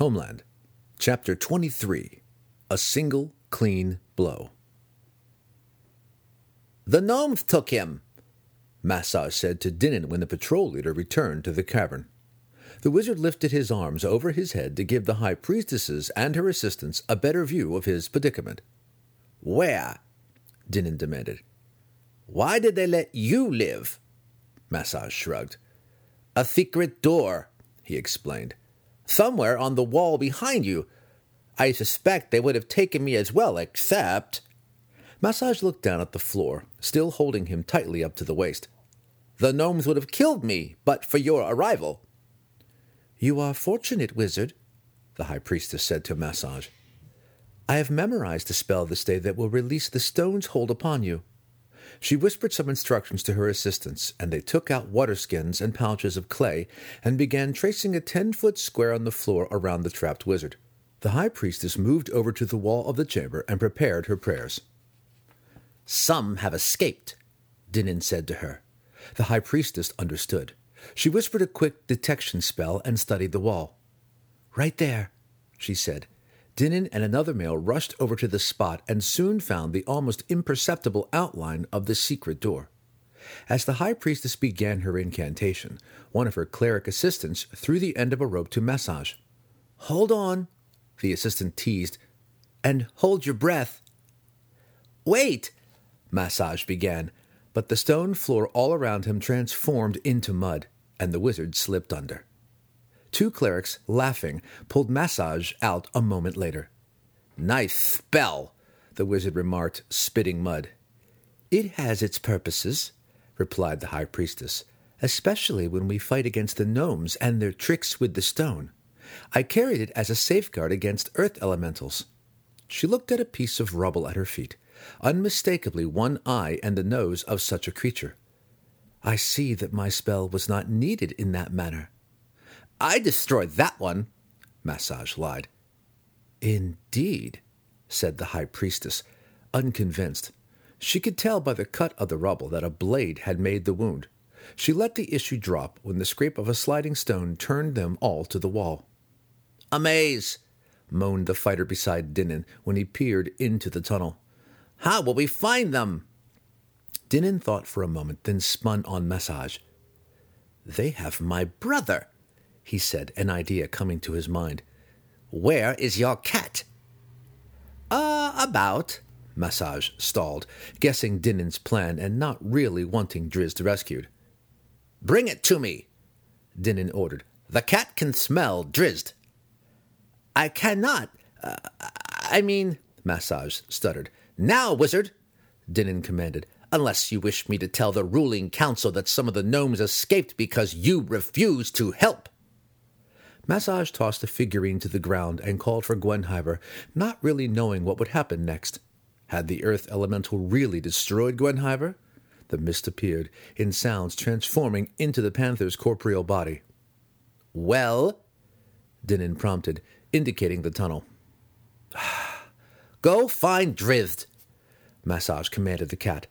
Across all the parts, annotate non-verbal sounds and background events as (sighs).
Homeland, Chapter 23 A Single Clean Blow. The gnomes took him, Masoj said to Dinin when the patrol leader returned to the cavern. The wizard lifted his arms over his head to give the high priestesses and her assistants a better view of his predicament. Where? Dinin demanded. Why did they let you live? Masoj shrugged. A secret door, he explained. Somewhere on the wall behind you. I suspect they would have taken me as well, except. Masoj looked down at the floor, still holding him tightly up to the waist. The gnomes would have killed me but for your arrival. You are fortunate, wizard, the high priestess said to Masoj. I have memorized a spell this day that will release the stone's hold upon you. She whispered some instructions to her assistants, and they took out water skins and pouches of clay and began tracing a ten foot square on the floor around the trapped wizard. The high priestess moved over to the wall of the chamber and prepared her prayers. Some have escaped, Dinin said to her. The high priestess understood. She whispered a quick detection spell and studied the wall. Right there, she said, Dinin and another male rushed over to the spot and soon found the almost imperceptible outline of the secret door. As the high priestess began her incantation, one of her cleric assistants threw the end of a rope to Masoj. Hold on, the assistant teased, and hold your breath. Wait, Masoj began, but the stone floor all around him transformed into mud, and the wizard slipped under. Two clerics, laughing, pulled Masoj out a moment later. Nice spell, the wizard remarked, spitting mud. It has its purposes, replied the high priestess, especially when we fight against the gnomes and their tricks with the stone. I carried it as a safeguard against earth elementals. She looked at a piece of rubble at her feet, unmistakably one eye and the nose of such a creature. I see that my spell was not needed in that manner. I destroyed that one, Masoj lied. Indeed, said the high priestess, unconvinced. She could tell by the cut of the rubble that a blade had made the wound. She let the issue drop when the scrape of a sliding stone turned them all to the wall. A maze, moaned the fighter beside Dinin when he peered into the tunnel. How will we find them? Dinin thought for a moment, then spun on Masoj. They have my brother, he said, an idea coming to his mind. Where is your cat? Uh, about, Masoj stalled, guessing Dinin's plan and not really wanting Drizzt rescued. Bring it to me, Dinin ordered. The cat can smell Drizzt. I cannot. Uh, I mean, Masoj stuttered. Now, wizard, Dinin commanded, unless you wish me to tell the ruling council that some of the gnomes escaped because you refused to help. Masoj tossed the figurine to the ground and called for Gwenhwyvar, not really knowing what would happen next. Had the earth elemental really destroyed Gwenhwyvar? The mist appeared, in sounds transforming into the panther's corporeal body. Well? Dinin prompted, indicating the tunnel. (sighs) Go find Drizzt, Masoj commanded the cat.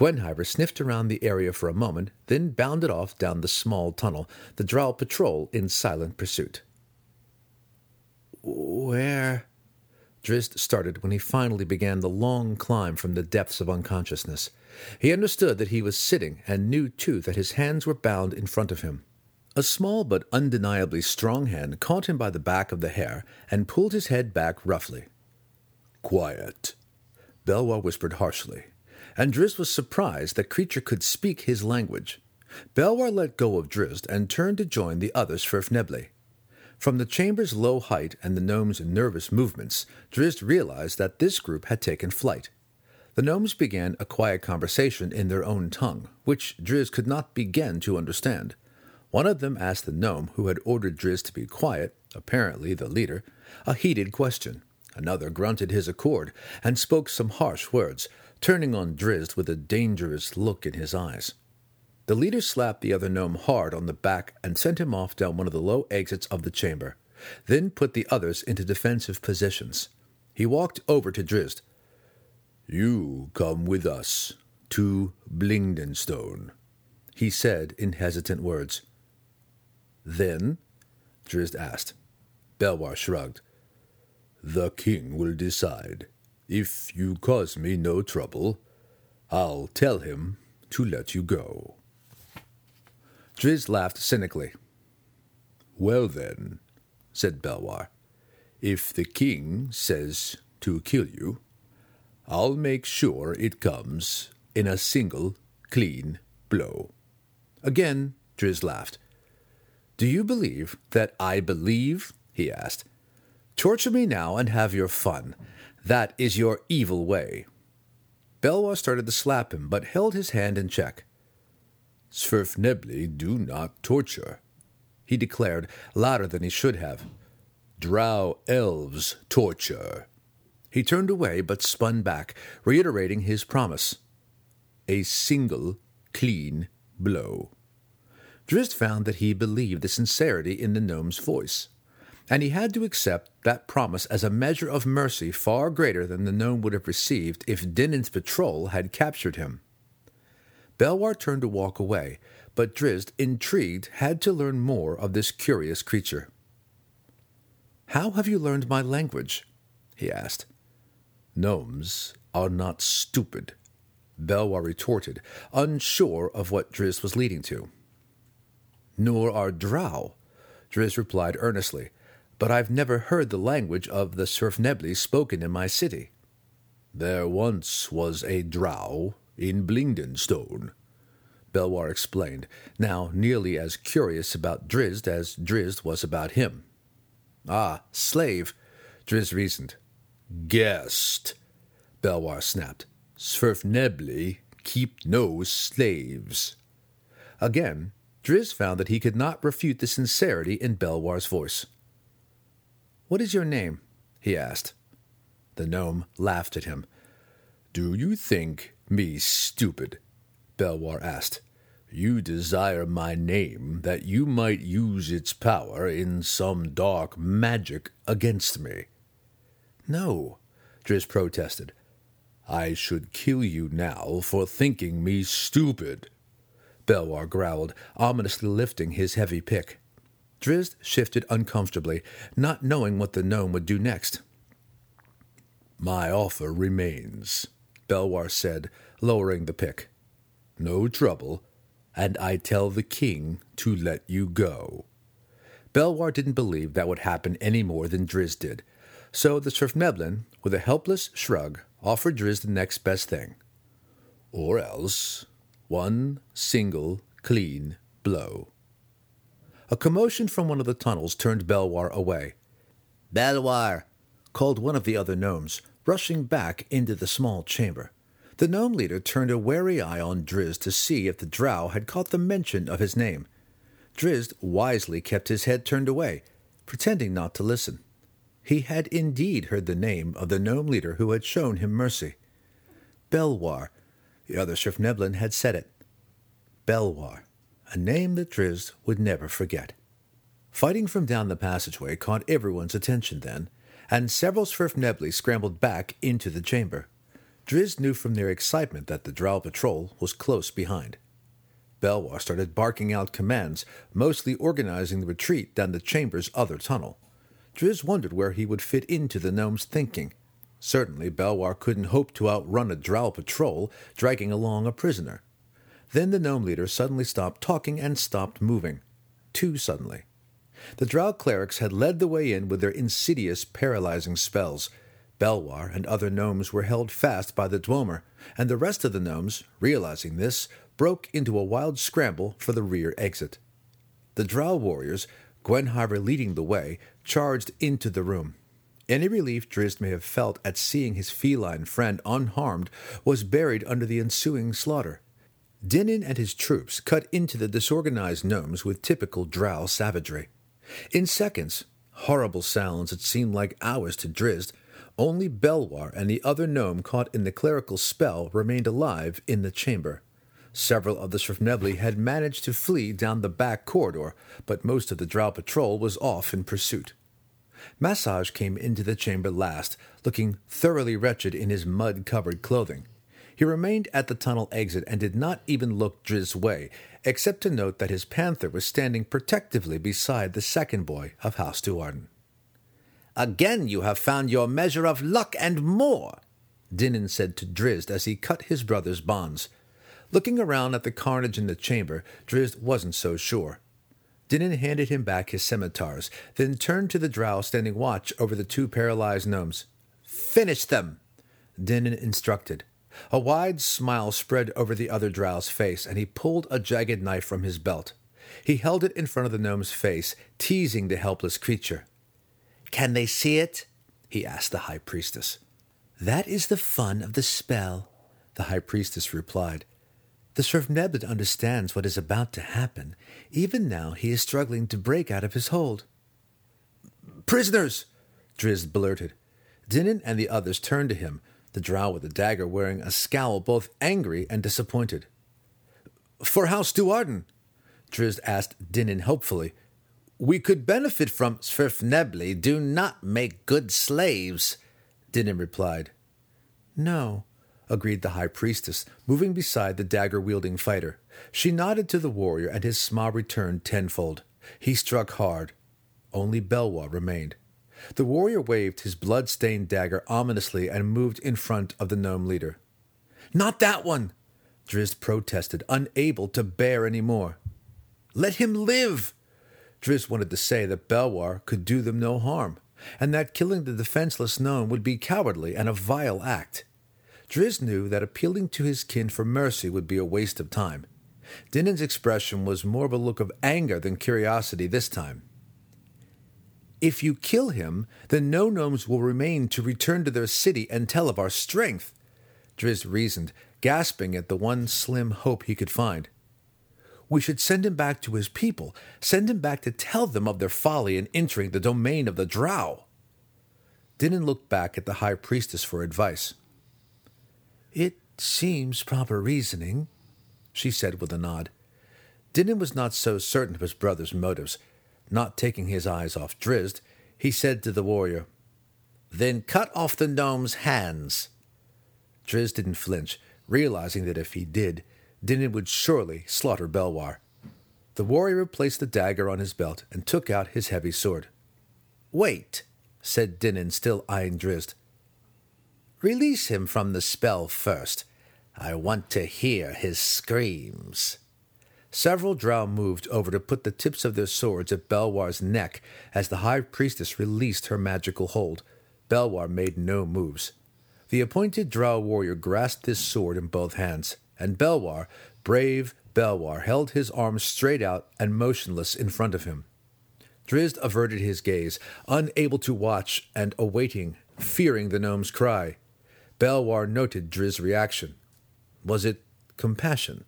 Gwenhwyvar sniffed around the area for a moment, then bounded off down the small tunnel, the drow patrol in silent pursuit. Where? Drizzt started when he finally began the long climb from the depths of unconsciousness. He understood that he was sitting and knew, too, that his hands were bound in front of him. A small but undeniably strong hand caught him by the back of the hair and pulled his head back roughly. Quiet, Belwar whispered harshly and Drizzt was surprised that Creature could speak his language. Belwar let go of Drizzt and turned to join the others Svirfnebli. From the chamber's low height and the gnome's nervous movements, Drizzt realized that this group had taken flight. The gnomes began a quiet conversation in their own tongue, which Drizzt could not begin to understand. One of them asked the gnome who had ordered Drizzt to be quiet, apparently the leader, a heated question. Another grunted his accord and spoke some harsh words, turning on Drizzt with a dangerous look in his eyes. The leader slapped the other gnome hard on the back and sent him off down one of the low exits of the chamber, then put the others into defensive positions. He walked over to Drizzt. You come with us to Blingdenstone, he said in hesitant words. Then? Drizzt asked. Belwar shrugged. The king will decide. If you cause me no trouble, I'll tell him to let you go. Drizzt laughed cynically. Well then, said Belwar, if the king says to kill you, I'll make sure it comes in a single clean blow. Again, Drizzt laughed. Do you believe that I believe? he asked. Torture me now and have your fun. That is your evil way. Belwar started to slap him, but held his hand in check. Svirfnebli do not torture, he declared louder than he should have. Drow elves torture. He turned away, but spun back, reiterating his promise. A single, clean blow. Drizzt found that he believed the sincerity in the gnome's voice, and he had to accept that promise as a measure of mercy far greater than the gnome would have received if Dinin's patrol had captured him. Belwar turned to walk away, but Drizzt, intrigued, had to learn more of this curious creature. How have you learned my language? he asked. Gnomes are not stupid, Belwar retorted, unsure of what Drizzt was leading to nor are drow. Drizzt replied earnestly, but I've never heard the language of the Svirfnebli spoken in my city. There once was a drow in Blingdenstone, Belwar explained, now nearly as curious about Drizzt as Drizzt was about him. Ah, slave, Drizzt reasoned. Guest, Belwar snapped. Svirfnebli keep no slaves. Again, Drizzt found that he could not refute the sincerity in Belwar's voice. What is your name? he asked. The gnome laughed at him. Do you think me stupid? Belwar asked. You desire my name that you might use its power in some dark magic against me. No, Drizzt protested. I should kill you now for thinking me stupid. Belwar growled, ominously lifting his heavy pick. Drizzt shifted uncomfortably, not knowing what the gnome would do next. My offer remains, Belwar said, lowering the pick. No trouble, and I tell the king to let you go. Belwar didn't believe that would happen any more than Drizzt did, so the Svirfneblin, with a helpless shrug, offered Drizzt the next best thing. Or else one single, clean blow. A commotion from one of the tunnels turned Belwar away. Belwar! called one of the other gnomes, rushing back into the small chamber. The gnome leader turned a wary eye on Drizzt to see if the drow had caught the mention of his name. Drizzt wisely kept his head turned away, pretending not to listen. He had indeed heard the name of the gnome leader who had shown him mercy. Belwar, the other Svirfneblin had said it. Belwar, a name that Drizzt would never forget. Fighting from down the passageway caught everyone's attention then, and several Svirfnebli scrambled back into the chamber. Drizzt knew from their excitement that the Drow patrol was close behind. Belwar started barking out commands, mostly organizing the retreat down the chamber's other tunnel. Drizzt wondered where he would fit into the gnome's thinking, Certainly, Belwar couldn't hope to outrun a drow patrol dragging along a prisoner. Then the gnome leader suddenly stopped talking and stopped moving. Too suddenly. The drow clerics had led the way in with their insidious, paralyzing spells. Belwar and other gnomes were held fast by the Dweomer, and the rest of the gnomes, realizing this, broke into a wild scramble for the rear exit. The drow warriors, Gwenhwyvar leading the way, charged into the room. Any relief Drizzt may have felt at seeing his feline friend unharmed was buried under the ensuing slaughter. Dinin and his troops cut into the disorganized gnomes with typical drow savagery. In seconds, horrible sounds that seemed like hours to Drizzt, only Belwar and the other gnome caught in the clerical spell remained alive in the chamber. Several of the Svirfnebli had managed to flee down the back corridor, but most of the Drow patrol was off in pursuit. Masoj came into the chamber last, looking thoroughly wretched in his mud covered clothing. He remained at the tunnel exit and did not even look Drizzt's way, except to note that his panther was standing protectively beside the second boy of House Do'Urden. Again you have found your measure of luck and more, Dinin said to Drizzt as he cut his brother's bonds. Looking around at the carnage in the chamber, Drizzt wasn't so sure. Dinin handed him back his scimitars, then turned to the drow standing watch over the two paralyzed gnomes. Finish them, Dinin instructed. A wide smile spread over the other drow's face, and he pulled a jagged knife from his belt. He held it in front of the gnome's face, teasing the helpless creature. Can they see it? he asked the high priestess. That is the fun of the spell, the high priestess replied. The serf Svirfneblin understands what is about to happen. Even now he is struggling to break out of his hold. Prisoners! Drizzt blurted. Dinin and the others turned to him, the drow with the dagger wearing a scowl both angry and disappointed. For House Do'Urden, Drizzt asked Dinin hopefully. We could benefit from Svirfnebli do not make good slaves, Dinin replied. No, agreed the high priestess, moving beside the dagger wielding fighter. She nodded to the warrior, and his smile returned tenfold. He struck hard. Only Belwar remained. The warrior waved his blood stained dagger ominously and moved in front of the gnome leader. Not that one! Drizzt protested, unable to bear any more. Let him live! Drizzt wanted to say that Belwar could do them no harm, and that killing the defenseless gnome would be cowardly and a vile act. Drizzt knew that appealing to his kin for mercy would be a waste of time. Dinin's expression was more of a look of anger than curiosity this time. If you kill him, then no gnomes will remain to return to their city and tell of our strength, Drizzt reasoned, gasping at the one slim hope he could find. We should send him back to his people, send him back to tell them of their folly in entering the domain of the drow. Dinin looked back at the high priestess for advice. It seems proper reasoning, she said with a nod. Dinin was not so certain of his brother's motives. Not taking his eyes off Drizzt, he said to the warrior, Then cut off the gnome's hands. Drizzt didn't flinch, realizing that if he did, Dinin would surely slaughter Belwar. The warrior placed the dagger on his belt and took out his heavy sword. Wait, said Dinin, still eyeing Drizzt. Release him from the spell first. I want to hear his screams. Several drow moved over to put the tips of their swords at Belwar's neck as the high priestess released her magical hold. Belwar made no moves. The appointed drow warrior grasped his sword in both hands, and Belwar, brave Belwar, held his arms straight out and motionless in front of him. Drizzt averted his gaze, unable to watch and awaiting, fearing the gnome's cry. Belwar noted Drizzt's reaction. Was it compassion?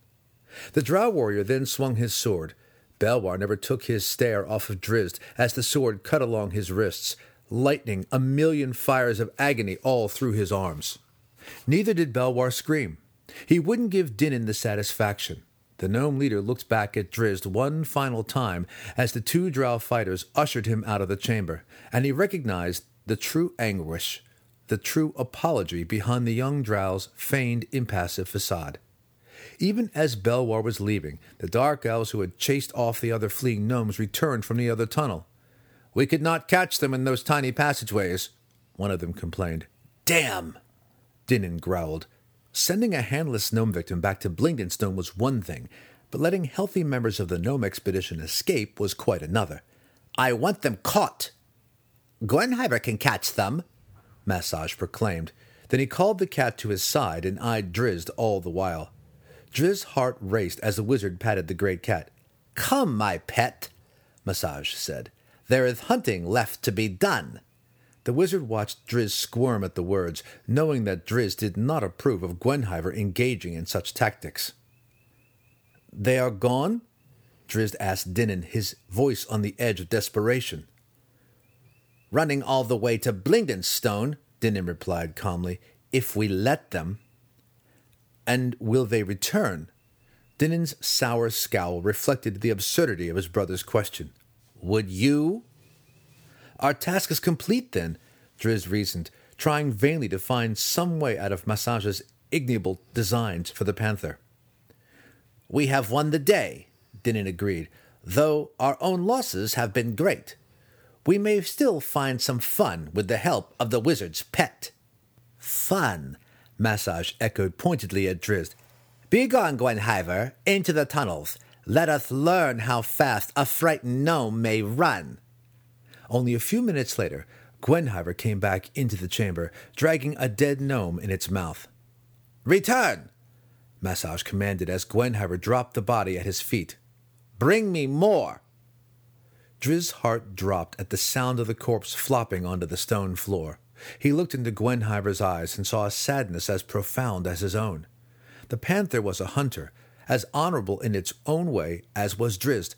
The drow warrior then swung his sword. Belwar never took his stare off of Drizzt as the sword cut along his wrists, lightning a million fires of agony all through his arms. Neither did Belwar scream. He wouldn't give Dinin the satisfaction. The gnome leader looked back at Drizzt one final time as the two drow fighters ushered him out of the chamber, and he recognized the true anguish, the true apology behind the young drow's feigned impassive facade. Even as Belwar was leaving, the dark elves who had chased off the other fleeing gnomes returned from the other tunnel. We could not catch them in those tiny passageways, one of them complained. Damn! Dinin growled. Sending a handless gnome victim back to Blingdenstone was one thing, but letting healthy members of the gnome expedition escape was quite another. I want them caught. Gwenhwyvar can catch them, Masoj proclaimed. Then he called the cat to his side and eyed Drizzt all the while. Drizzt's heart raced as the wizard patted the great cat. Come, my pet, Masoj said. There is hunting left to be done. The wizard watched Drizzt squirm at the words, knowing that Drizzt did not approve of Gwenhwyvar engaging in such tactics. They are gone? Drizzt asked Dinin, his voice on the edge of desperation. Running all the way to Blingdenstone, Dinin replied calmly, if we let them. And will they return? Dinin's sour scowl reflected the absurdity of his brother's question. Would you? Our task is complete, then, Drizzt reasoned, trying vainly to find some way out of Masoj's ignoble designs for the panther. We have won the day, Dinin agreed, though our own losses have been great. we may still find some fun with the help of the wizard's pet. Fun, Masoj echoed pointedly at Drizzt. Begone, Gwenhwyvar, into the tunnels. Let us learn how fast a frightened gnome may run. Only a few minutes later, Gwenhwyvar came back into the chamber, dragging a dead gnome in its mouth. Return, Masoj commanded as Gwenhwyvar dropped the body at his feet. Bring me more. Drizzt's heart dropped at the sound of the corpse flopping onto the stone floor. He looked into Gwenhwyvar's eyes and saw a sadness as profound as his own. The panther was a hunter, as honorable in its own way as was Drizzt.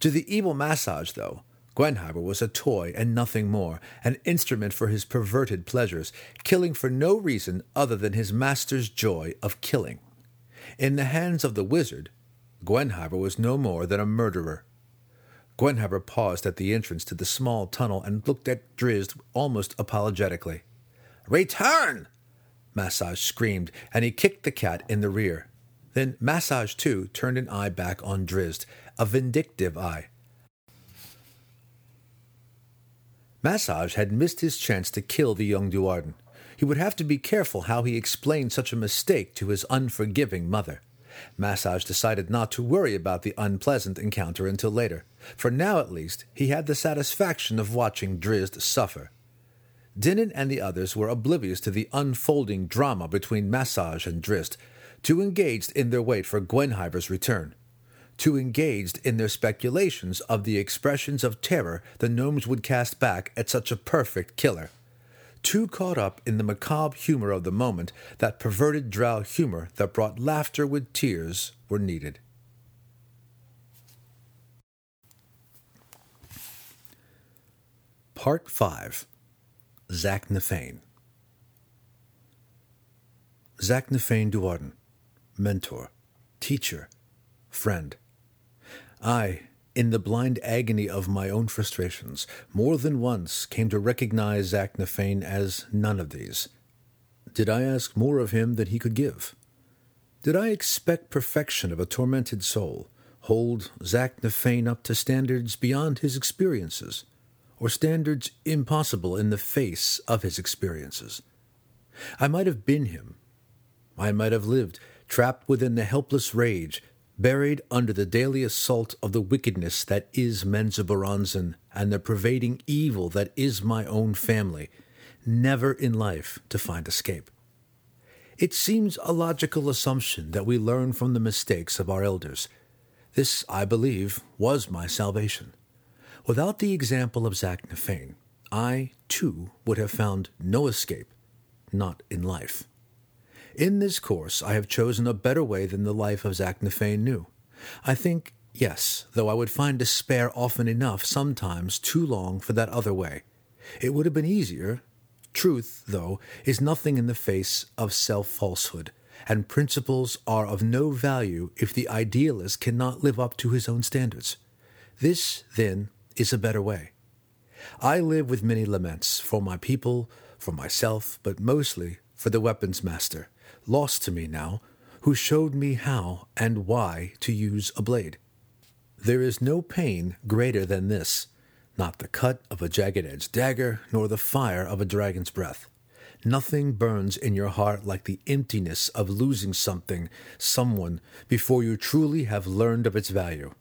To the evil Masoj, though, Gwenhwyvar was a toy and nothing more, an instrument for his perverted pleasures, killing for no reason other than his master's joy of killing. In the hands of the wizard, Gwenhwyvar was no more than a murderer. Gwenhwyvar paused at the entrance to the small tunnel and looked at Drizzt almost apologetically. Return! Masoj screamed, and he kicked the cat in the rear. Then Masoj, too, turned an eye back on Drizzt, a vindictive eye. Masoj had missed his chance to kill the young Do'Urden. He would have to be careful how he explained such a mistake to his unforgiving mother. Masoj decided not to worry about the unpleasant encounter until later. For now, at least, he had the satisfaction of watching Drizzt suffer. Dinin and the others were oblivious to the unfolding drama between Masoj and Drizzt, too engaged in their wait for Gwenhwyvar's return, too engaged in their speculations of the expressions of terror the gnomes would cast back at such a perfect killer too caught up in the macabre humor of the moment that perverted drow humor that brought laughter with tears were needed. Part 5 Zaknafein Zaknafein Do'Urden, mentor, teacher, friend. I, in the blind agony of my own frustrations, more than once came to recognize Zaknafein as none of these. Did I ask more of him than he could give? Did I expect perfection of a tormented soul, hold Zaknafein up to standards beyond his experiences, or standards impossible in the face of his experiences? I might have been him. I might have lived, trapped within the helpless rage buried under the daily assault of the wickedness that is Menzoberranzan and the pervading evil that is my own family, never in life to find escape. It seems a logical assumption that we learn from the mistakes of our elders. This, I believe, was my salvation. Without the example of Zaknafein, I, too, would have found no escape, not in life. In this course, I have chosen a better way than the life of Zaknafein knew. I think, yes, though I would find despair often enough, sometimes too long for that other way. It would have been easier. Truth, though, is nothing in the face of self falsehood, and principles are of no value if the idealist cannot live up to his own standards. This, then, is a better way. I live with many laments for my people, for myself, but mostly for the weapons master, lost to me now, who showed me how and why to use a blade. There is no pain greater than this, not the cut of a jagged edged dagger, nor the fire of a dragon's breath. Nothing burns in your heart like the emptiness of losing something, someone, before you truly have learned of its value.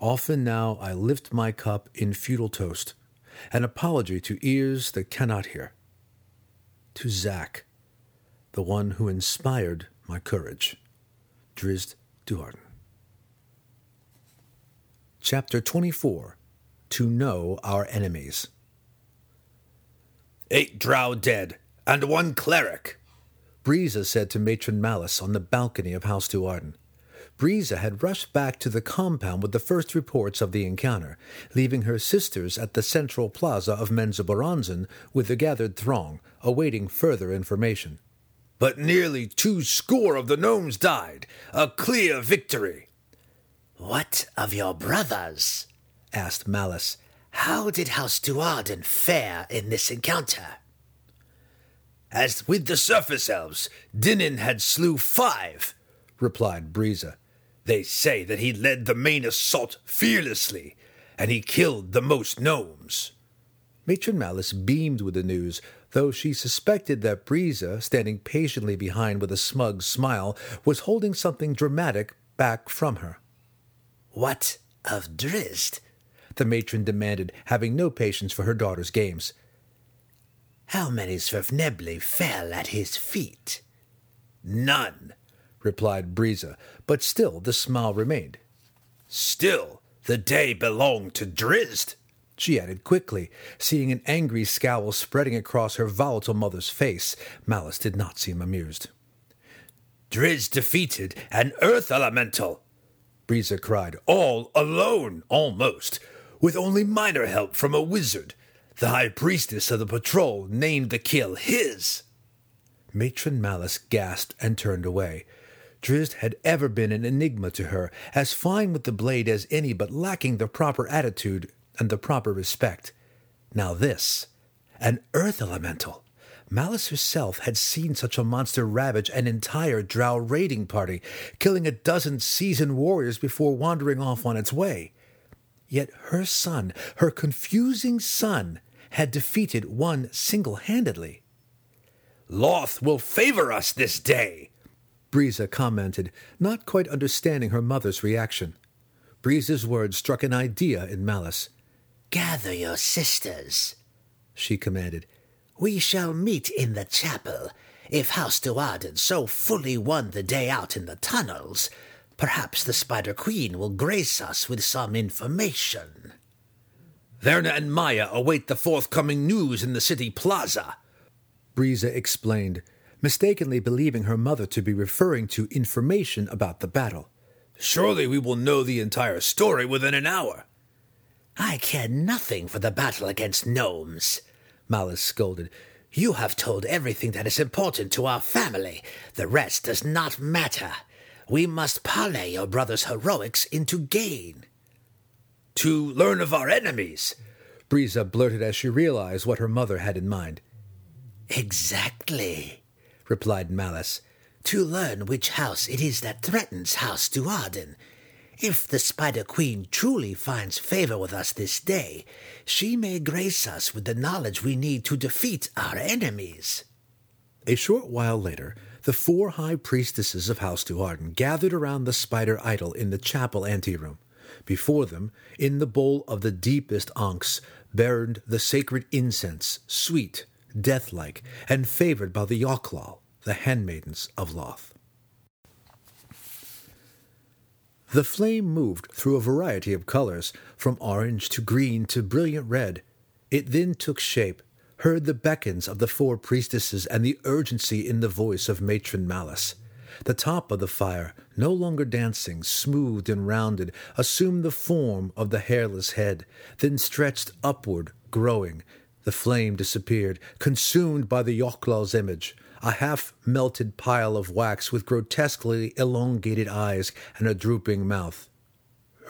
Often now I lift my cup in futile toast, an apology to ears that cannot hear. To Zack, the one who inspired my courage. Drizzt Do'Urden. Chapter 24 To Know Our Enemies. Eight drow dead, and one cleric, Briza said to Matron Malice on the balcony of House Do'Urden. Briza had rushed back to the compound with the first reports of the encounter, leaving her sisters at the central plaza of Menzoberranzan with the gathered throng, awaiting further information but nearly two score of the gnomes died. A clear victory. What of your brothers? asked Malice. How did House Do'Urden fare in this encounter? As with the surface elves, Dinin had slew five, replied Briza. They say that he led the main assault fearlessly, and he killed the most gnomes. Matron Malice beamed with the news, though she suspected that Briza, standing patiently behind with a smug smile, was holding something dramatic back from her. What of Drizzt? The matron demanded, having no patience for her daughter's games. How many Svirfnebli fell at his feet? None, replied Briza, but still the smile remained. Still, the day belonged to Drizzt she added quickly, seeing an angry scowl spreading across her volatile mother's face. Malice did not seem amused. Drizzt defeated an earth elemental, Briza cried, all alone, almost, with only minor help from a wizard. The high priestess of the patrol named the kill his. Matron Malice gasped and turned away. Drizzt had ever been an enigma to her, as fine with the blade as any, but lacking the proper attitude and the proper respect. Now, this, an earth elemental. Malice herself had seen such a monster ravage an entire drow raiding party, killing a dozen seasoned warriors before wandering off on its way. Yet her son, her confusing son, had defeated one single handedly. Lolth will favor us this day, Briza commented, not quite understanding her mother's reaction. Briza's words struck an idea in Malice. Gather your sisters, she commanded. We shall meet in the chapel. If House Do'Urden so fully won the day out in the tunnels, perhaps the Spider Queen will grace us with some information. Vierna and Maya await the forthcoming news in the city plaza, Briza explained, mistakenly believing her mother to be referring to information about the battle. Surely we will know the entire story within an hour. I care nothing for the battle against gnomes, Malice scolded. You have told everything that is important to our family. The rest does not matter. We must parlay your brother's heroics into gain. To learn of our enemies, Briza blurted as she realized what her mother had in mind. Exactly, replied Malice. To learn which house it is that threatens House Do'Urden if the Spider Queen truly finds favor with us this day, she may grace us with the knowledge we need to defeat our enemies. A short while later, the four high priestesses of House Duardin gathered around the spider idol in the chapel anteroom. Before them, in the bowl of the deepest ankhs, burned the sacred incense, sweet, deathlike, and favored by the Yochlol, the handmaidens of Lolth. The flame moved through a variety of colors, from orange to green to brilliant red. It then took shape, heard the beckons of the four priestesses and the urgency in the voice of Matron Malice. The top of the fire, no longer dancing, smoothed and rounded, assumed the form of the hairless head, then stretched upward, growing. The flame disappeared, consumed by the Yochlol's image a half melted pile of wax with grotesquely elongated eyes and a drooping mouth.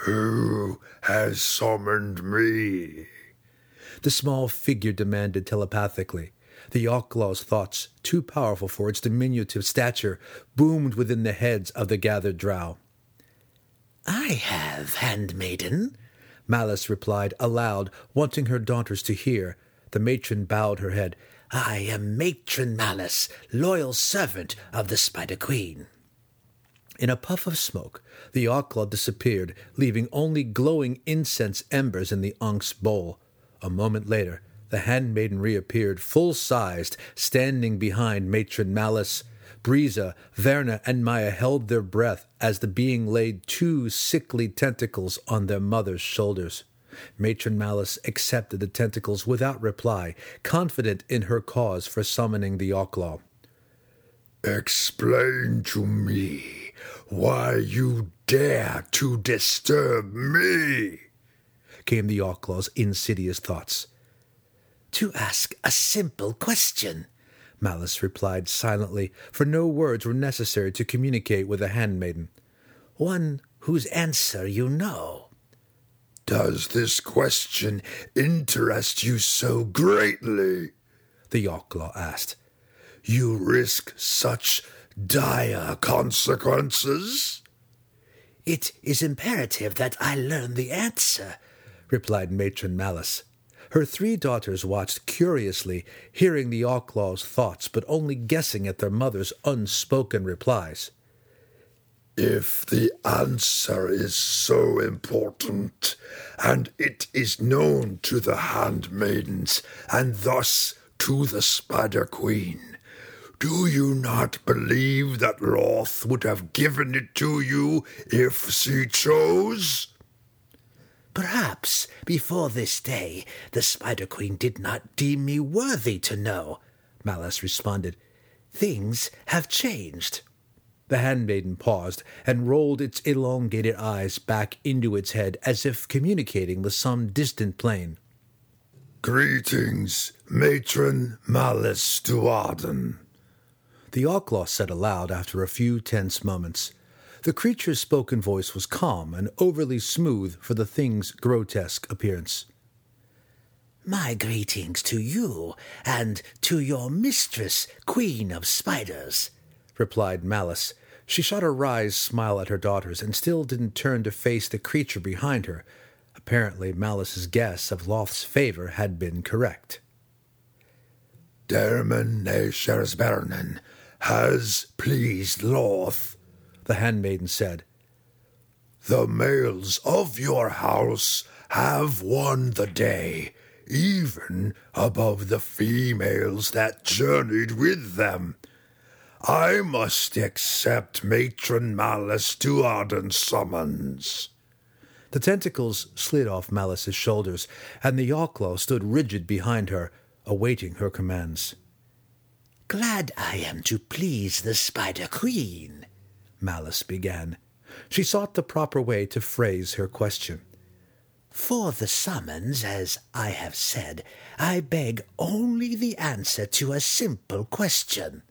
Who has summoned me? The small figure demanded telepathically. The Yochlol's thoughts, too powerful for its diminutive stature, boomed within the heads of the gathered drow. I have, handmaiden, Malice replied aloud, wanting her daughters to hear. The matron bowed her head. I am Matron Malice, loyal servant of the Spider Queen. In a puff of smoke, the Yochlol disappeared, leaving only glowing incense embers in the ankh's bowl. A moment later, the handmaiden reappeared, full sized, standing behind Matron Malice. Briza, Vierna, and Maya held their breath as the being laid two sickly tentacles on their mother's shoulders. Matron Malice accepted the tentacles without reply, confident in her cause for summoning the Yochlol. Explain to me why you dare to disturb me, came the Yochlol's insidious thoughts. To ask a simple question, Malice replied silently, for no words were necessary to communicate with the handmaiden. One whose answer you know. Does this question interest you so greatly? The Yochlol asked. You risk such dire consequences? It is imperative that I learn the answer, replied Matron Malice. Her three daughters watched curiously, hearing the Yochlols' thoughts, but only guessing at their mother's unspoken replies. If the answer is so important, and it is known to the handmaidens, and thus to the Spider Queen, do you not believe that Lolth would have given it to you if she chose? Perhaps before this day the Spider Queen did not deem me worthy to know, Malice responded. Things have changed. The handmaiden paused and rolled its elongated eyes back into its head as if communicating with some distant plane. Greetings, Matron Malice Do'Urden. The Yochlol said aloud after a few tense moments. The creature's spoken voice was calm and overly smooth for the thing's grotesque appearance. My greetings to you and to your mistress, Queen of Spiders, replied Malice. She shot a wry smile at her daughters and still didn't turn to face the creature behind her. Apparently, Malice's guess of Lolth's favor had been correct. Daermon N'a'shezbaernon has pleased Lolth, the handmaiden said. The males of your house have won the day, even above the females that journeyed with them. I must accept Matron Malice Do'Urden's summons. The tentacles slid off Malice's shoulders, and the Yochlol stood rigid behind her, awaiting her commands. Glad I am to please the Spider Queen, Malice began. She sought the proper way to phrase her question. For the summons, as I have said, I beg only the answer to a simple question.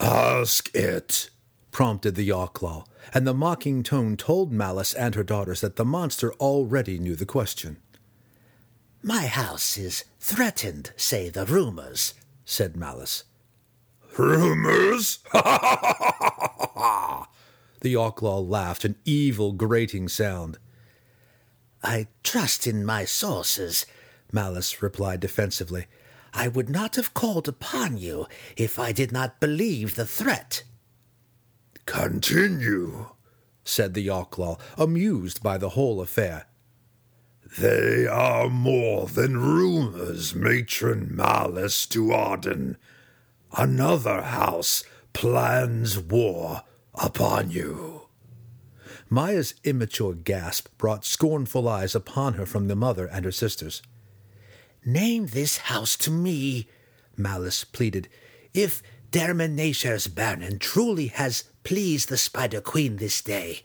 Ask it, prompted the Yochlol, and the mocking tone told Malice and her daughters that the monster already knew the question. My house is threatened, say the rumors, said Malice. Rumors? (laughs) the Yochlol laughed, an evil, grating sound. I trust in my sources, Malice replied defensively. I would not have called upon you if I did not believe the threat. Continue, said the Yochlol, amused by the whole affair. They are more than rumors, Matron Malice Do'Urden. Another house plans war upon you. Maya's immature gasp brought scornful eyes upon her from the mother and her sisters. Name this house to me, Malice pleaded. If Daermon N'a'shezbaernon truly has pleased the Spider Queen this day,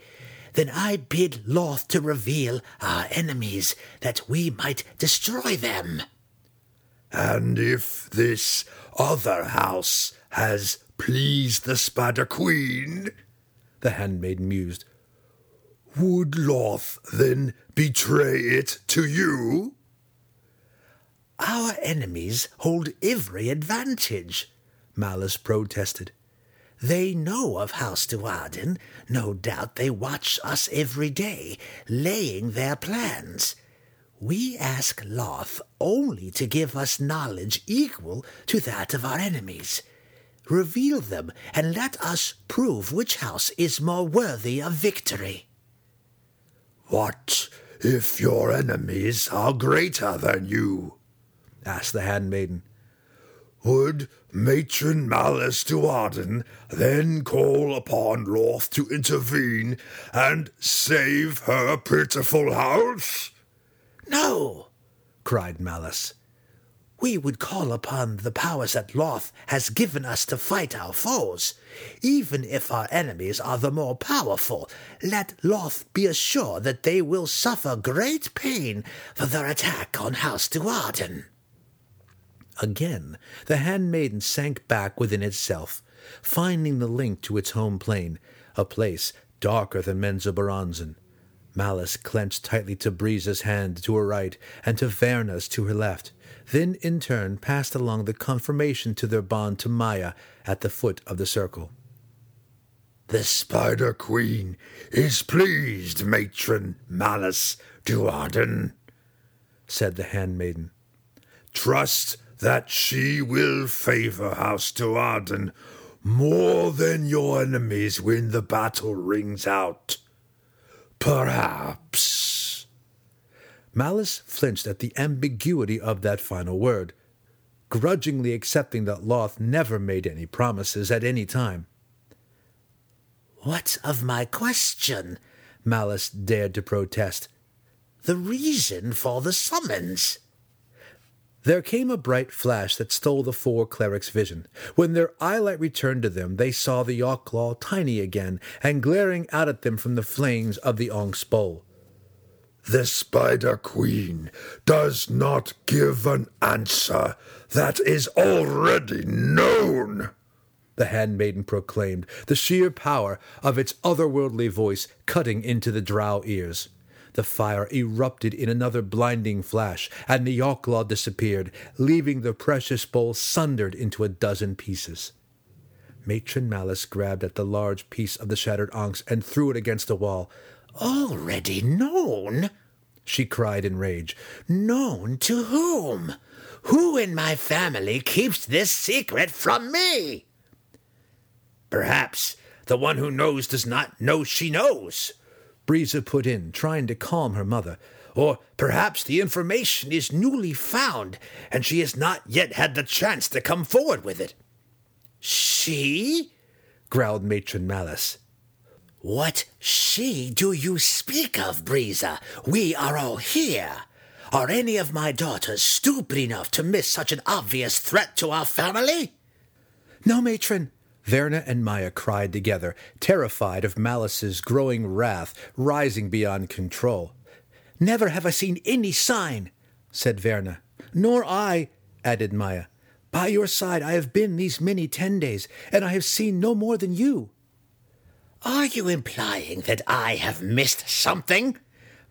then I bid Lolth to reveal our enemies, that we might destroy them. And if this other house has pleased the Spider Queen, the handmaid mused, would Lolth then betray it to you? Our enemies hold every advantage, Malice protested. They know of House Do'Urden. No doubt they watch us every day, laying their plans. We ask Lolth only to give us knowledge equal to that of our enemies. Reveal them, and let us prove which house is more worthy of victory. What if your enemies are greater than you? Asked the handmaiden. Would Matron Malice Do'Urden then call upon Lolth to intervene and save her pitiful house? No, cried Malice. We would call upon the powers that Lolth has given us to fight our foes. Even if our enemies are the more powerful, let Lolth be assured that they will suffer great pain for their attack on House Do'Urden. Again, the handmaiden sank back within itself, finding the link to its home plane, a place darker than Menzoberranzan. Malice clenched tightly to Briza's hand to her right and to Vierna's to her left, then in turn passed along the confirmation to their bond to Maya at the foot of the circle. The Spider Queen is pleased, matron Malice Do'Urden, said the handmaiden. trust that she will favor House Do'Urden more than your enemies when the battle rings out. Perhaps. Malice flinched at the ambiguity of that final word, grudgingly accepting that Lolth never made any promises at any time. What of my question? Malice dared to protest. The reason for the summons. There came a bright flash that stole the four clerics' vision. When their eyelight returned to them, they saw the Yochlol tiny again and glaring out at them from the flames of the Onk's bowl. The Spider Queen does not give an answer that is already known the handmaiden proclaimed, the sheer power of its otherworldly voice cutting into the drow ears. The fire erupted in another blinding flash, and the Yochlol disappeared, leaving the precious bowl sundered into a dozen pieces. Matron Malice grabbed at the large piece of the shattered onyx and threw it against the wall. Already known? she cried in rage. Known to whom? Who in my family keeps this secret from me? Perhaps the one who knows does not know she knows, Briza put in, trying to calm her mother. Or perhaps the information is newly found, and she has not yet had the chance to come forward with it. She? growled Matron Malice. What she do you speak of, Briza? We are all here. Are any of my daughters stupid enough to miss such an obvious threat to our family? No, matron, Vierna and Maya cried together, terrified of Malice's growing wrath rising beyond control. Never have I seen any sign, said Vierna. Nor I, added Maya. By your side I have been these many ten days, and I have seen no more than you. Are you implying that I have missed something?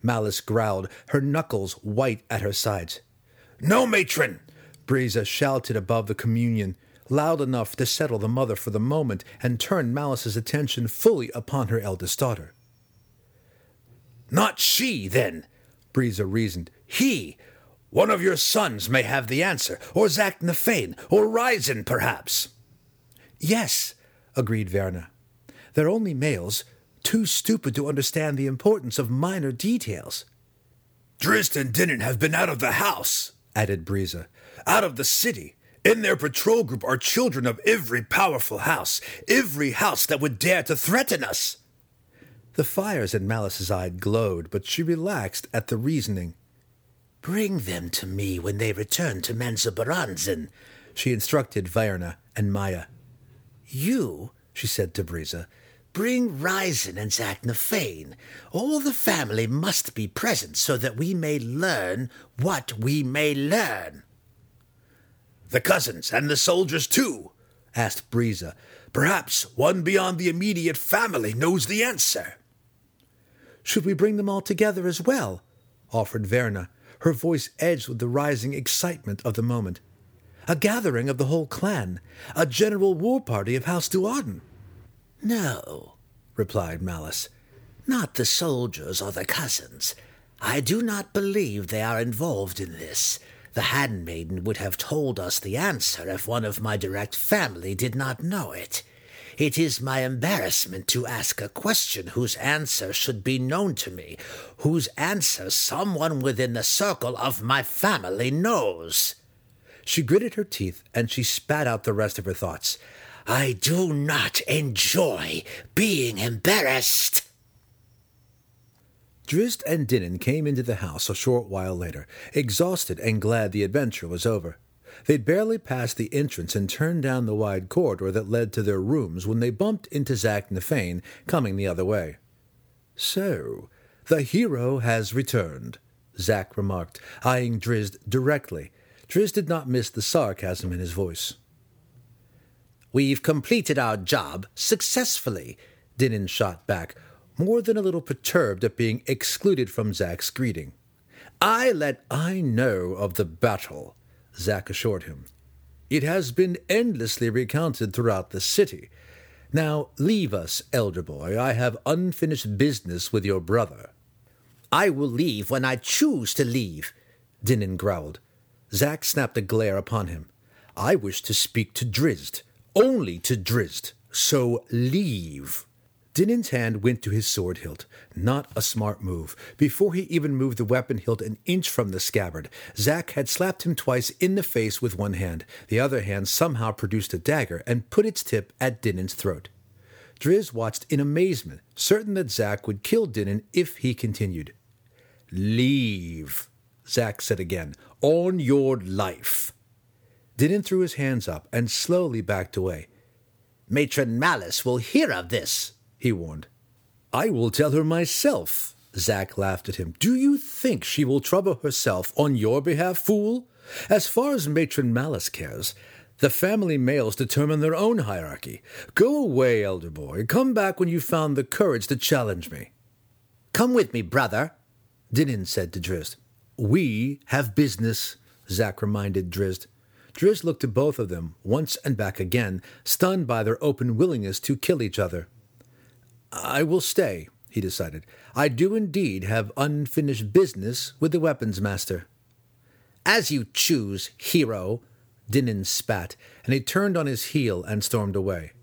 Malice growled, her knuckles white at her sides. No, matron! Briza shouted above the communion, loud enough to settle the mother for the moment and turn Malice's attention fully upon her eldest daughter. Not she, then, Briza reasoned. He. One of your sons may have the answer, or Zaknafein, or Rizzen, perhaps. Yes, agreed Vierna. They're only males, too stupid to understand the importance of minor details. Drizzt didn't have been out of the house, added Briza. Out of the city. In their patrol group are children of every powerful house, every house that would dare to threaten us. The fires in Malice's eye glowed, but she relaxed at the reasoning. Bring them to me when they return to Menzoberranzan, she instructed Vierna and Maya. You, she said to Briza, bring Rizzen and Zaknafein. All the family must be present so that we may learn what we may learn. The cousins and the soldiers, too? asked Briza. Perhaps one beyond the immediate family knows the answer. Should we bring them all together as well? offered Vierna, her voice edged with the rising excitement of the moment. A gathering of the whole clan, a general war party of House Do'Urden. No, replied Malice. Not the soldiers or the cousins. I do not believe they are involved in this. The handmaiden would have told us the answer if one of my direct family did not know it. It is my embarrassment to ask a question whose answer should be known to me, whose answer someone within the circle of my family knows. She gritted her teeth and she spat out the rest of her thoughts. I do not enjoy being embarrassed. Drizzt and Dinin came into the house a short while later, exhausted and glad the adventure was over. They'd barely passed the entrance and turned down the wide corridor that led to their rooms when they bumped into Zaknafein coming the other way. So, the hero has returned, Zak remarked, eyeing Drizzt directly. Drizzt did not miss the sarcasm in his voice. We've completed our job successfully, Dinin shot back, more than a little perturbed at being excluded from Zak's greeting. I let I know of the battle, Zak assured him. It has been endlessly recounted throughout the city. Now leave us, elder boy. I have unfinished business with your brother. I will leave when I choose to leave, Dinin growled. Zak snapped a glare upon him. I wish to speak to Drizzt. Only to Drizzt. So leave. Dinin's hand went to his sword hilt. Not a smart move. Before he even moved the weapon hilt an inch from the scabbard, Zak had slapped him twice in the face with one hand. The other hand somehow produced a dagger and put its tip at Dinin's throat. Drizzt watched in amazement, certain that Zak would kill Dinin if he continued. Leave, Zak said again, on your life. Dinin threw his hands up and slowly backed away. Matron Malice will hear of this, he warned. I will tell her myself. Zak laughed at him. Do you think she will trouble herself on your behalf, fool? As far as Matron Malice cares, the family males determine their own hierarchy. Go away, elder boy. Come back when you've found the courage to challenge me. Come with me, brother, Dinin said to Drizzt. We have business, Zak reminded Drizzt. Drizzt looked at both of them, once and back again, stunned by their open willingness to kill each other. I will stay, he decided. I do indeed have unfinished business with the weapons master. As you choose, hero, Dinin spat, and he turned on his heel and stormed away.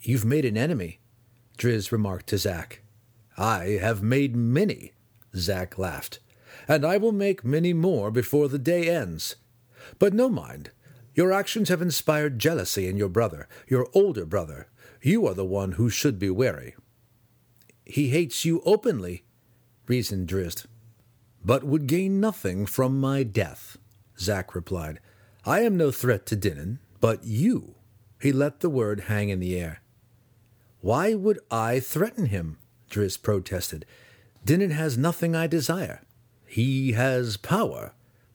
You've made an enemy, Drizzt remarked to Zak. I have made many, Zak laughed, and I will make many more before the day ends. But no mind. Your actions have inspired jealousy in your brother, your older brother, you are the one who should be wary. He hates you openly, reasoned Drizzt. But would gain nothing from my death, Zak replied. I am no threat to Dinin, but you. He let the word hang in the air. Why would I threaten him? Drizzt protested. Dinin has nothing I desire. He has power,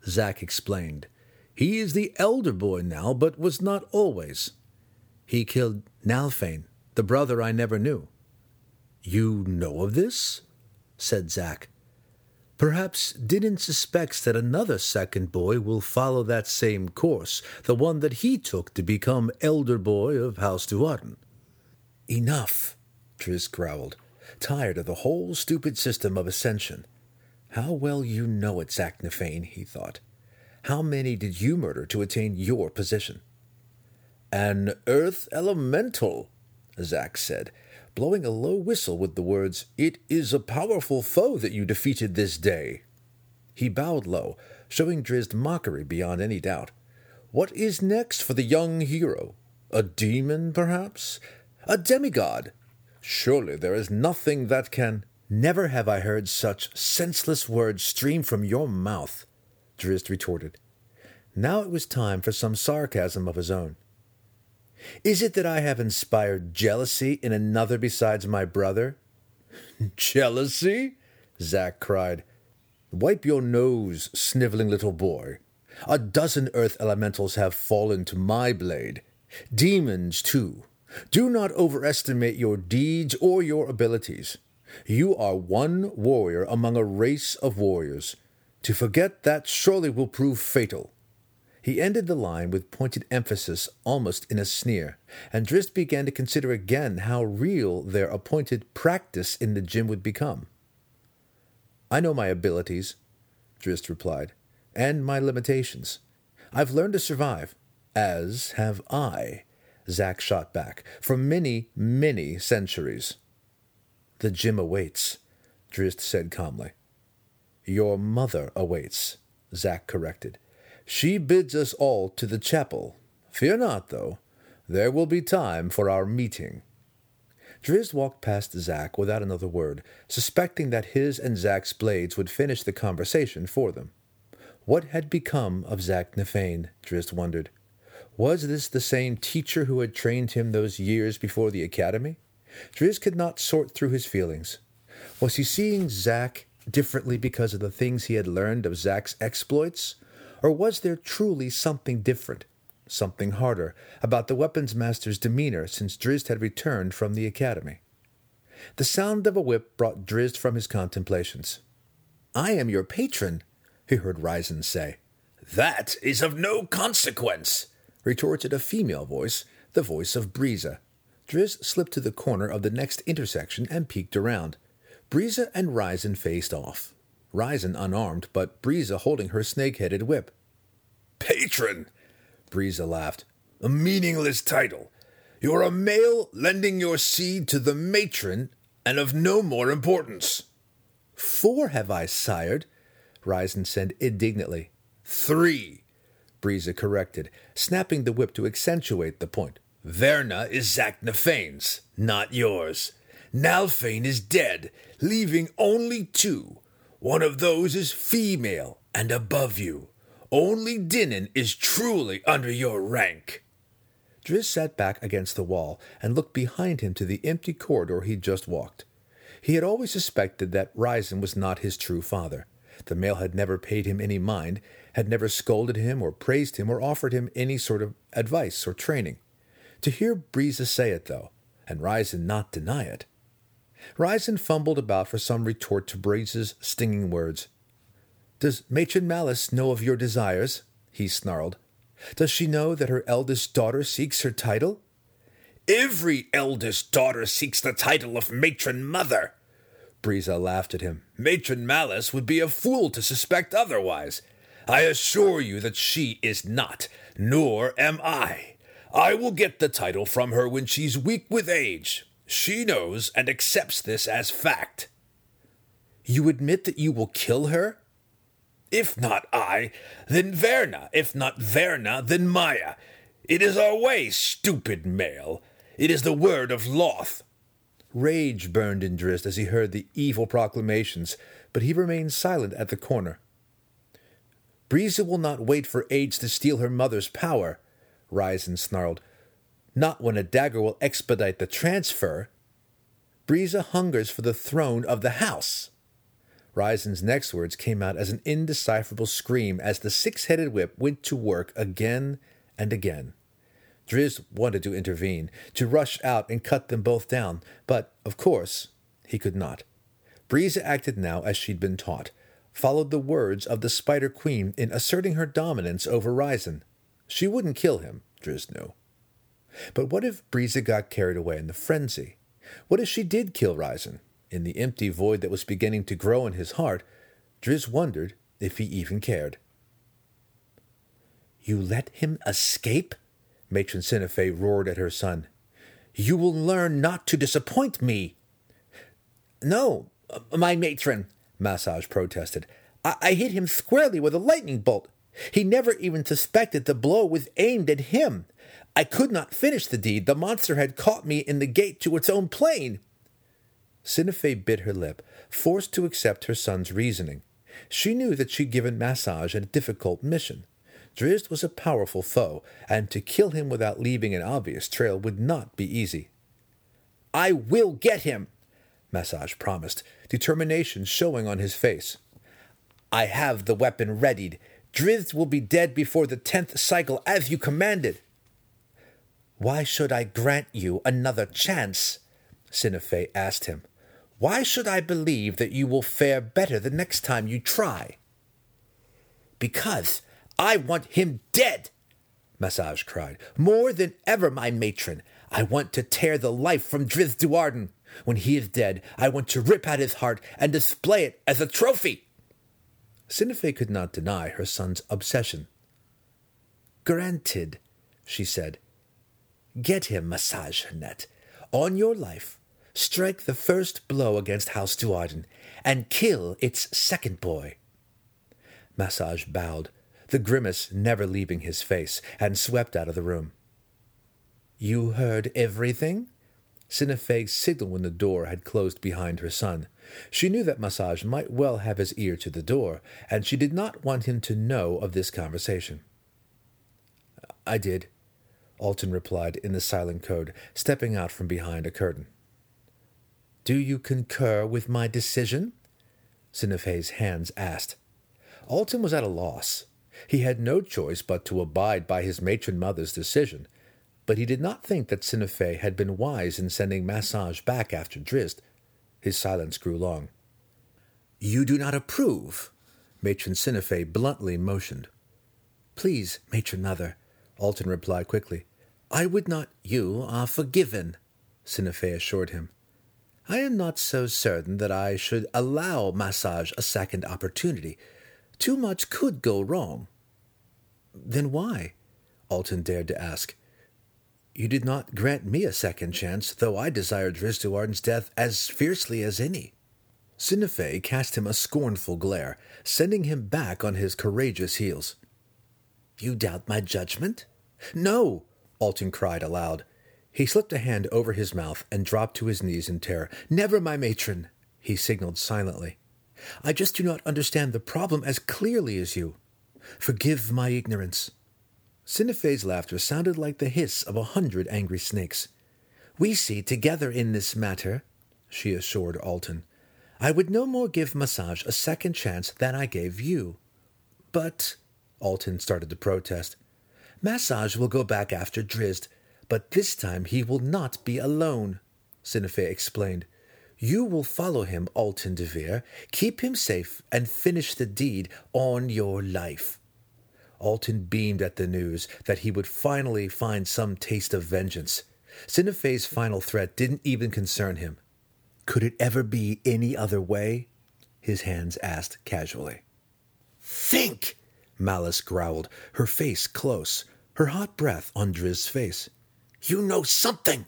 Zak explained. He is the elder boy now, but was not always. He killed Nalfein, the brother I never knew. You know of this? said Zak. Perhaps Dinin suspects that another second boy will follow that same course, the one that he took to become elder boy of House Do'Urden. Enough, Drizzt growled, tired of the whole stupid system of ascension. How well you know it, Zaknafein, he thought. How many did you murder to attain your position? An earth elemental, Zak said, blowing a low whistle with the words, It is a powerful foe that you defeated this day. He bowed low, showing Drizzt mockery beyond any doubt. What is next for the young hero? A demon, perhaps? A demigod? Surely there is nothing that can. Never have I heard such senseless words stream from your mouth, Drizzt retorted. Now it was time for some sarcasm of his own. Is it that I have inspired jealousy in another besides my brother? (laughs) jealousy? Zak cried. Wipe your nose, sniveling little boy. A dozen earth elementals have fallen to my blade. Demons, too. Do not overestimate your deeds or your abilities. You are one warrior among a race of warriors. To forget that surely will prove fatal. He ended the line with pointed emphasis, almost in a sneer, and Drizzt began to consider again how real their appointed practice in the gym would become. I know my abilities, Drizzt replied, and my limitations. I've learned to survive, as have I, Zak shot back, for many, many centuries. The gym awaits, Drizzt said calmly. Your mother awaits, Zak corrected. She bids us all to the chapel. Fear not, though. There will be time for our meeting. Drizzt walked past Zak without another word, suspecting that his and Zak's blades would finish the conversation for them. What had become of Zaknafein, Drizzt wondered. Was this the same teacher who had trained him those years before the academy? Drizzt could not sort through his feelings. Was he seeing Zak differently because of the things he had learned of Zak's exploits? Or was there truly something different, something harder, about the weapons master's demeanor since Drizzt had returned from the academy? The sound of a whip brought Drizzt from his contemplations. I am your patron, he heard Rizzen say. That is of no consequence, retorted a female voice, the voice of Briza. Drizzt slipped to the corner of the next intersection and peeked around. Briza and Rizzen faced off. Rizzen unarmed, but Briza holding her snake-headed whip. Patron, Briza laughed. A meaningless title. You're a male lending your seed to the matron, and of no more importance. Four have I sired, Rizzen said indignantly. Three, Briza corrected, snapping the whip to accentuate the point. Vierna is Zaknafein's, not yours. Nalfein is dead, leaving only two. One of those is female and above you. Only Dinin is truly under your rank. Drizzt sat back against the wall and looked behind him to the empty corridor he'd just walked. He had always suspected that Rizzen was not his true father. The male had never paid him any mind, had never scolded him or praised him or offered him any sort of advice or training. To hear Briza say it, though, and Rizzen not deny it. Rizzen fumbled about for some retort to Briza's stinging words. Does Matron Malice know of your desires? he snarled. Does she know that her eldest daughter seeks her title? Every eldest daughter seeks the title of matron mother. Briza laughed at him. Matron Malice would be a fool to suspect otherwise. I assure you that she is not, nor am I. I will get the title from her when she's weak with age. She knows and accepts this as fact. You admit that you will kill her? If not I, then Vierna. If not Vierna, then Maya. It is our way, stupid male. It is the word of Lolth. Rage burned in Drizzt as he heard the evil proclamations, but he remained silent at the corner. Briza will not wait for age to steal her mother's power, Rizzen snarled. Not when a dagger will expedite the transfer. Briza hungers for the throne of the house. Rizzen's next words came out as an indecipherable scream as the six headed whip went to work again and again. Drizzt wanted to intervene, to rush out and cut them both down, but, of course, he could not. Briza acted now as she'd been taught, followed the words of the Spider Queen in asserting her dominance over Rizzen. She wouldn't kill him, Drizzt knew. But what if Briza got carried away in the frenzy? What if she did kill Rizzen? In the empty void that was beginning to grow in his heart, Drizzt wondered if he even cared. You let him escape? Matron SiNafay roared at her son. You will learn not to disappoint me. No, my matron, Masoj protested. I, I hit him squarely with a lightning bolt. He never even suspected the blow was aimed at him. I could not finish the deed. The monster had caught me in the gate to its own plane. SiNafay bit her lip, forced to accept her son's reasoning. She knew that she'd given Masoj a difficult mission. Drizzt was a powerful foe, and to kill him without leaving an obvious trail would not be easy. I will get him, Masoj promised, determination showing on his face. I have the weapon readied. Drizzt will be dead before the tenth cycle, as you commanded. Why should I grant you another chance? SiNafay asked him. Why should I believe that you will fare better the next time you try? Because I want him dead, Masoj cried. More than ever, my matron. I want to tear the life from Drizzt Do'Urden. When he is dead, I want to rip out his heart and display it as a trophy. SiNafay could not deny her son's obsession. Granted, she said. Get him, Masoj Hun'ett. On your life, strike the first blow against House Do'Urden and kill its second boy. Masoj bowed, the grimace never leaving his face, and swept out of the room. You heard everything? SiNafay signaled when the door had closed behind her son. She knew that Masoj might well have his ear to the door, and she did not want him to know of this conversation. I did, Alton replied in the silent code, stepping out from behind a curtain. Do you concur with my decision? SiNafay's hands asked. Alton was at a loss. He had no choice but to abide by his matron mother's decision, but he did not think that SiNafay had been wise in sending Masoj back after Drizzt. His silence grew long. You do not approve, Matron SiNafay bluntly motioned. Please, matron mother, Alton replied quickly. I would not. You are forgiven, SiNafay assured him. I am not so certain that I should allow Masoj a second opportunity. Too much could go wrong. Then why? Alton dared to ask. You did not grant me a second chance, though I desired Drizzt Do'Urden's death as fiercely as any. SiNafay cast him a scornful glare, sending him back on his courageous heels. You doubt my judgment? No! Alton cried aloud. He slipped a hand over his mouth and dropped to his knees in terror. Never, my matron! He signaled silently. I just do not understand the problem as clearly as you. Forgive my ignorance. SiNafay's laughter sounded like the hiss of a hundred angry snakes. We see together in this matter, she assured Alton. I would no more give Masoj a second chance than I gave you. But, Alton started to protest, Masoj will go back after Drizzt, but this time he will not be alone, SiNafay explained. You will follow him, Alton DeVir, keep him safe, and finish the deed on your life. Alton beamed at the news that he would finally find some taste of vengeance. SiNafay's final threat didn't even concern him. Could it ever be any other way? His hands asked casually. Think! Malice growled, her face close, her hot breath on Drizzt's face. You know something!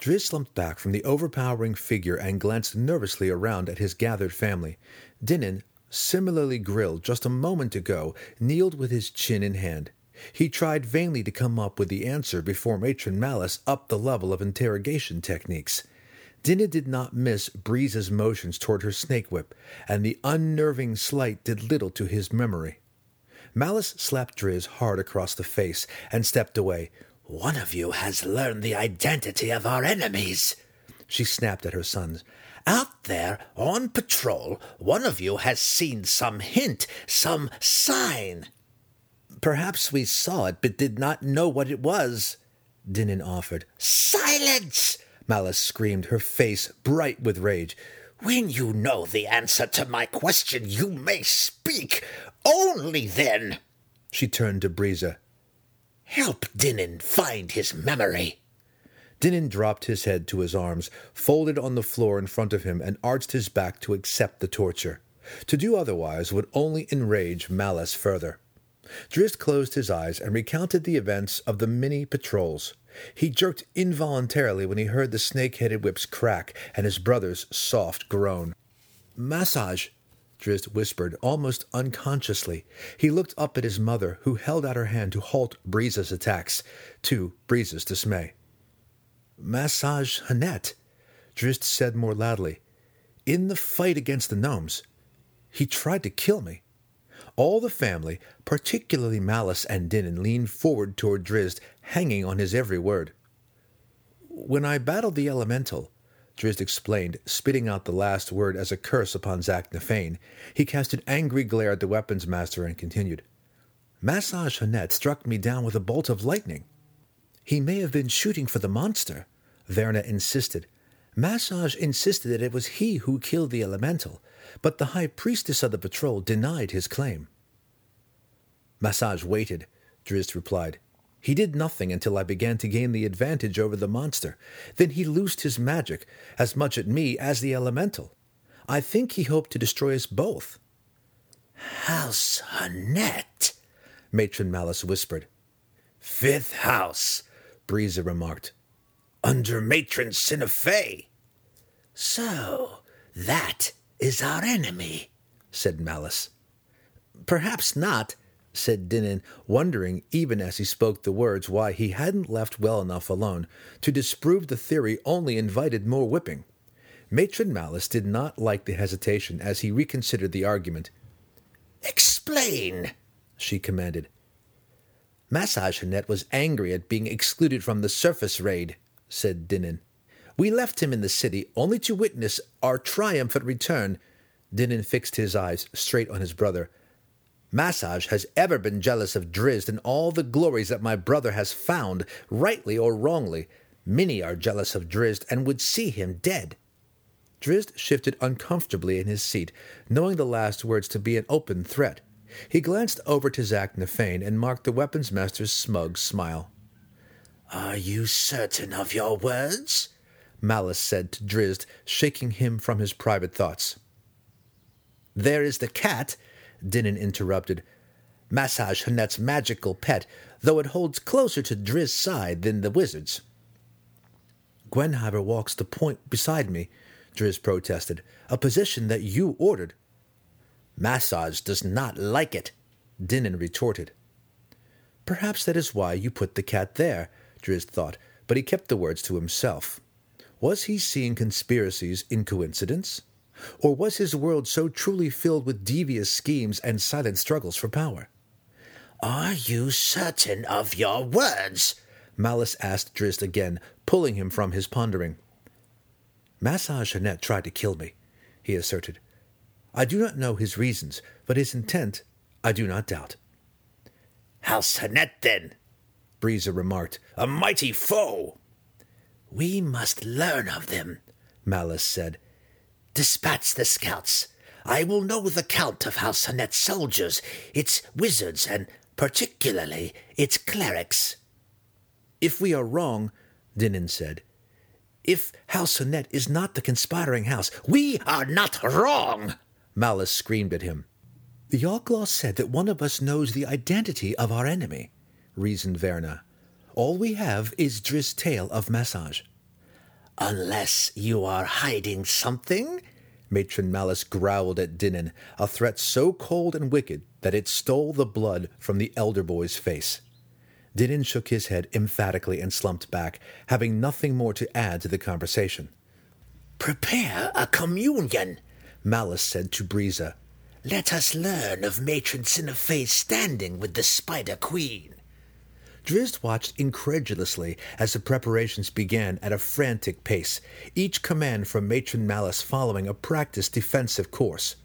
Drizzt slumped back from the overpowering figure and glanced nervously around at his gathered family. Dinin, similarly grilled just a moment ago, kneeled with his chin in hand. He tried vainly to come up with the answer before Matron Malice upped the level of interrogation techniques. Dinin did not miss Briza's motions toward her snake whip, and the unnerving slight did little to his memory. Malice slapped Drizzt hard across the face and stepped away. One of you has learned the identity of our enemies, she snapped at her sons. Out there on patrol, one of you has seen some hint, some sign. Perhaps we saw it, but did not know what it was, Dinin offered. Silence! Malice screamed, her face bright with rage. When you know the answer to my question, you may speak. Only then. She turned to Briza. Help Dinin find his memory. Dinin dropped his head to his arms, folded on the floor in front of him, and arched his back to accept the torture. To do otherwise would only enrage Malice further. Drizzt closed his eyes and recounted the events of the mini patrols. He jerked involuntarily when he heard the snake headed whips crack and his brother's soft groan. Masoj, Drizzt whispered, almost unconsciously. He looked up at his mother, who held out her hand to halt Briza's attacks, to Briza's dismay. Masoj Hun'ett, Drizzt said more loudly. In the fight against the gnomes, he tried to kill me. All the family, particularly Malice and Dinin, leaned forward toward Drizzt, hanging on his every word. When I battled the elemental, Drizzt explained, spitting out the last word as a curse upon Zaknafein, he cast an angry glare at the weapons master and continued. Masoj Hun'ett struck me down with a bolt of lightning. He may have been shooting for the monster, Vierna insisted. Masoj insisted that it was he who killed the elemental, but the high priestess of the patrol denied his claim. Masoj waited, Drizzt replied. He did nothing until I began to gain the advantage over the monster. Then he loosed his magic, as much at me as the elemental. I think he hoped to destroy us both. House Hun'ett, Matron Malice whispered. Fifth house, Briza remarked. Under Matron SiNafay. So, that is our enemy, said Malice. Perhaps not, said Dinin, wondering, even as he spoke the words, why he hadn't left well enough alone. To disprove the theory only invited more whipping. Matron Malice did not like the hesitation as he reconsidered the argument. Explain, she commanded. Masoj Hun'ett was angry at being excluded from the surface raid, said Dinin. We left him in the city only to witness our triumphant return. Dinin fixed his eyes straight on his brother. Masoj has ever been jealous of Drizzt and all the glories that my brother has found, rightly or wrongly. Many are jealous of Drizzt and would see him dead. Drizzt shifted uncomfortably in his seat, knowing the last words to be an open threat. He glanced over to Zaknafein and marked the weapons master's smug smile. Are you certain of your words? Malice said to Drizzt, shaking him from his private thoughts. There is the cat, Dinin interrupted. Masoj Hun'ett's magical pet, though it holds closer to Drizzt's side than the wizard's. Gwenhwyvar walks the point beside me, Drizzt protested, a position that you ordered. Masoj does not like it, Dinin retorted. Perhaps that is why you put the cat there, Drizzt thought, but he kept the words to himself. Was he seeing conspiracies in coincidence? Or was his world so truly filled with devious schemes and silent struggles for power? Are you certain of your words? Malice asked Drizzt again, pulling him from his pondering. Masoj Hun'ett tried to kill me, he asserted. I do not know his reasons, but his intent I do not doubt. Hun'ett, then, Briza remarked. A mighty foe. We must learn of them, Malice said. Dispatch the scouts. I will know the count of House Hun'ett's soldiers, its wizards, and particularly its clerics. If we are wrong, Dinin said, if House Hun'ett is not the conspiring house, we are not wrong, Malice screamed at him. The Yochlol said that one of us knows the identity of our enemy, reasoned Vierna. All we have is Drizzt's tale of Masoj. Unless you are hiding something? Matron Malice growled at Dinin, a threat so cold and wicked that it stole the blood from the elder boy's face. Dinin shook his head emphatically and slumped back, having nothing more to add to the conversation. Prepare a communion, Malice said to Briza. Let us learn of Matron SiNafay's standing with the Spider Queen. Drizzt watched incredulously as the preparations began at a frantic pace, each command from Matron Malice following a practiced defensive course.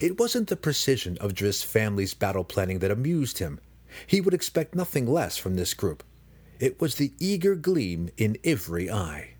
It wasn't the precision of Drizzt's family's battle planning that amused him. He would expect nothing less from this group. It was the eager gleam in every eye.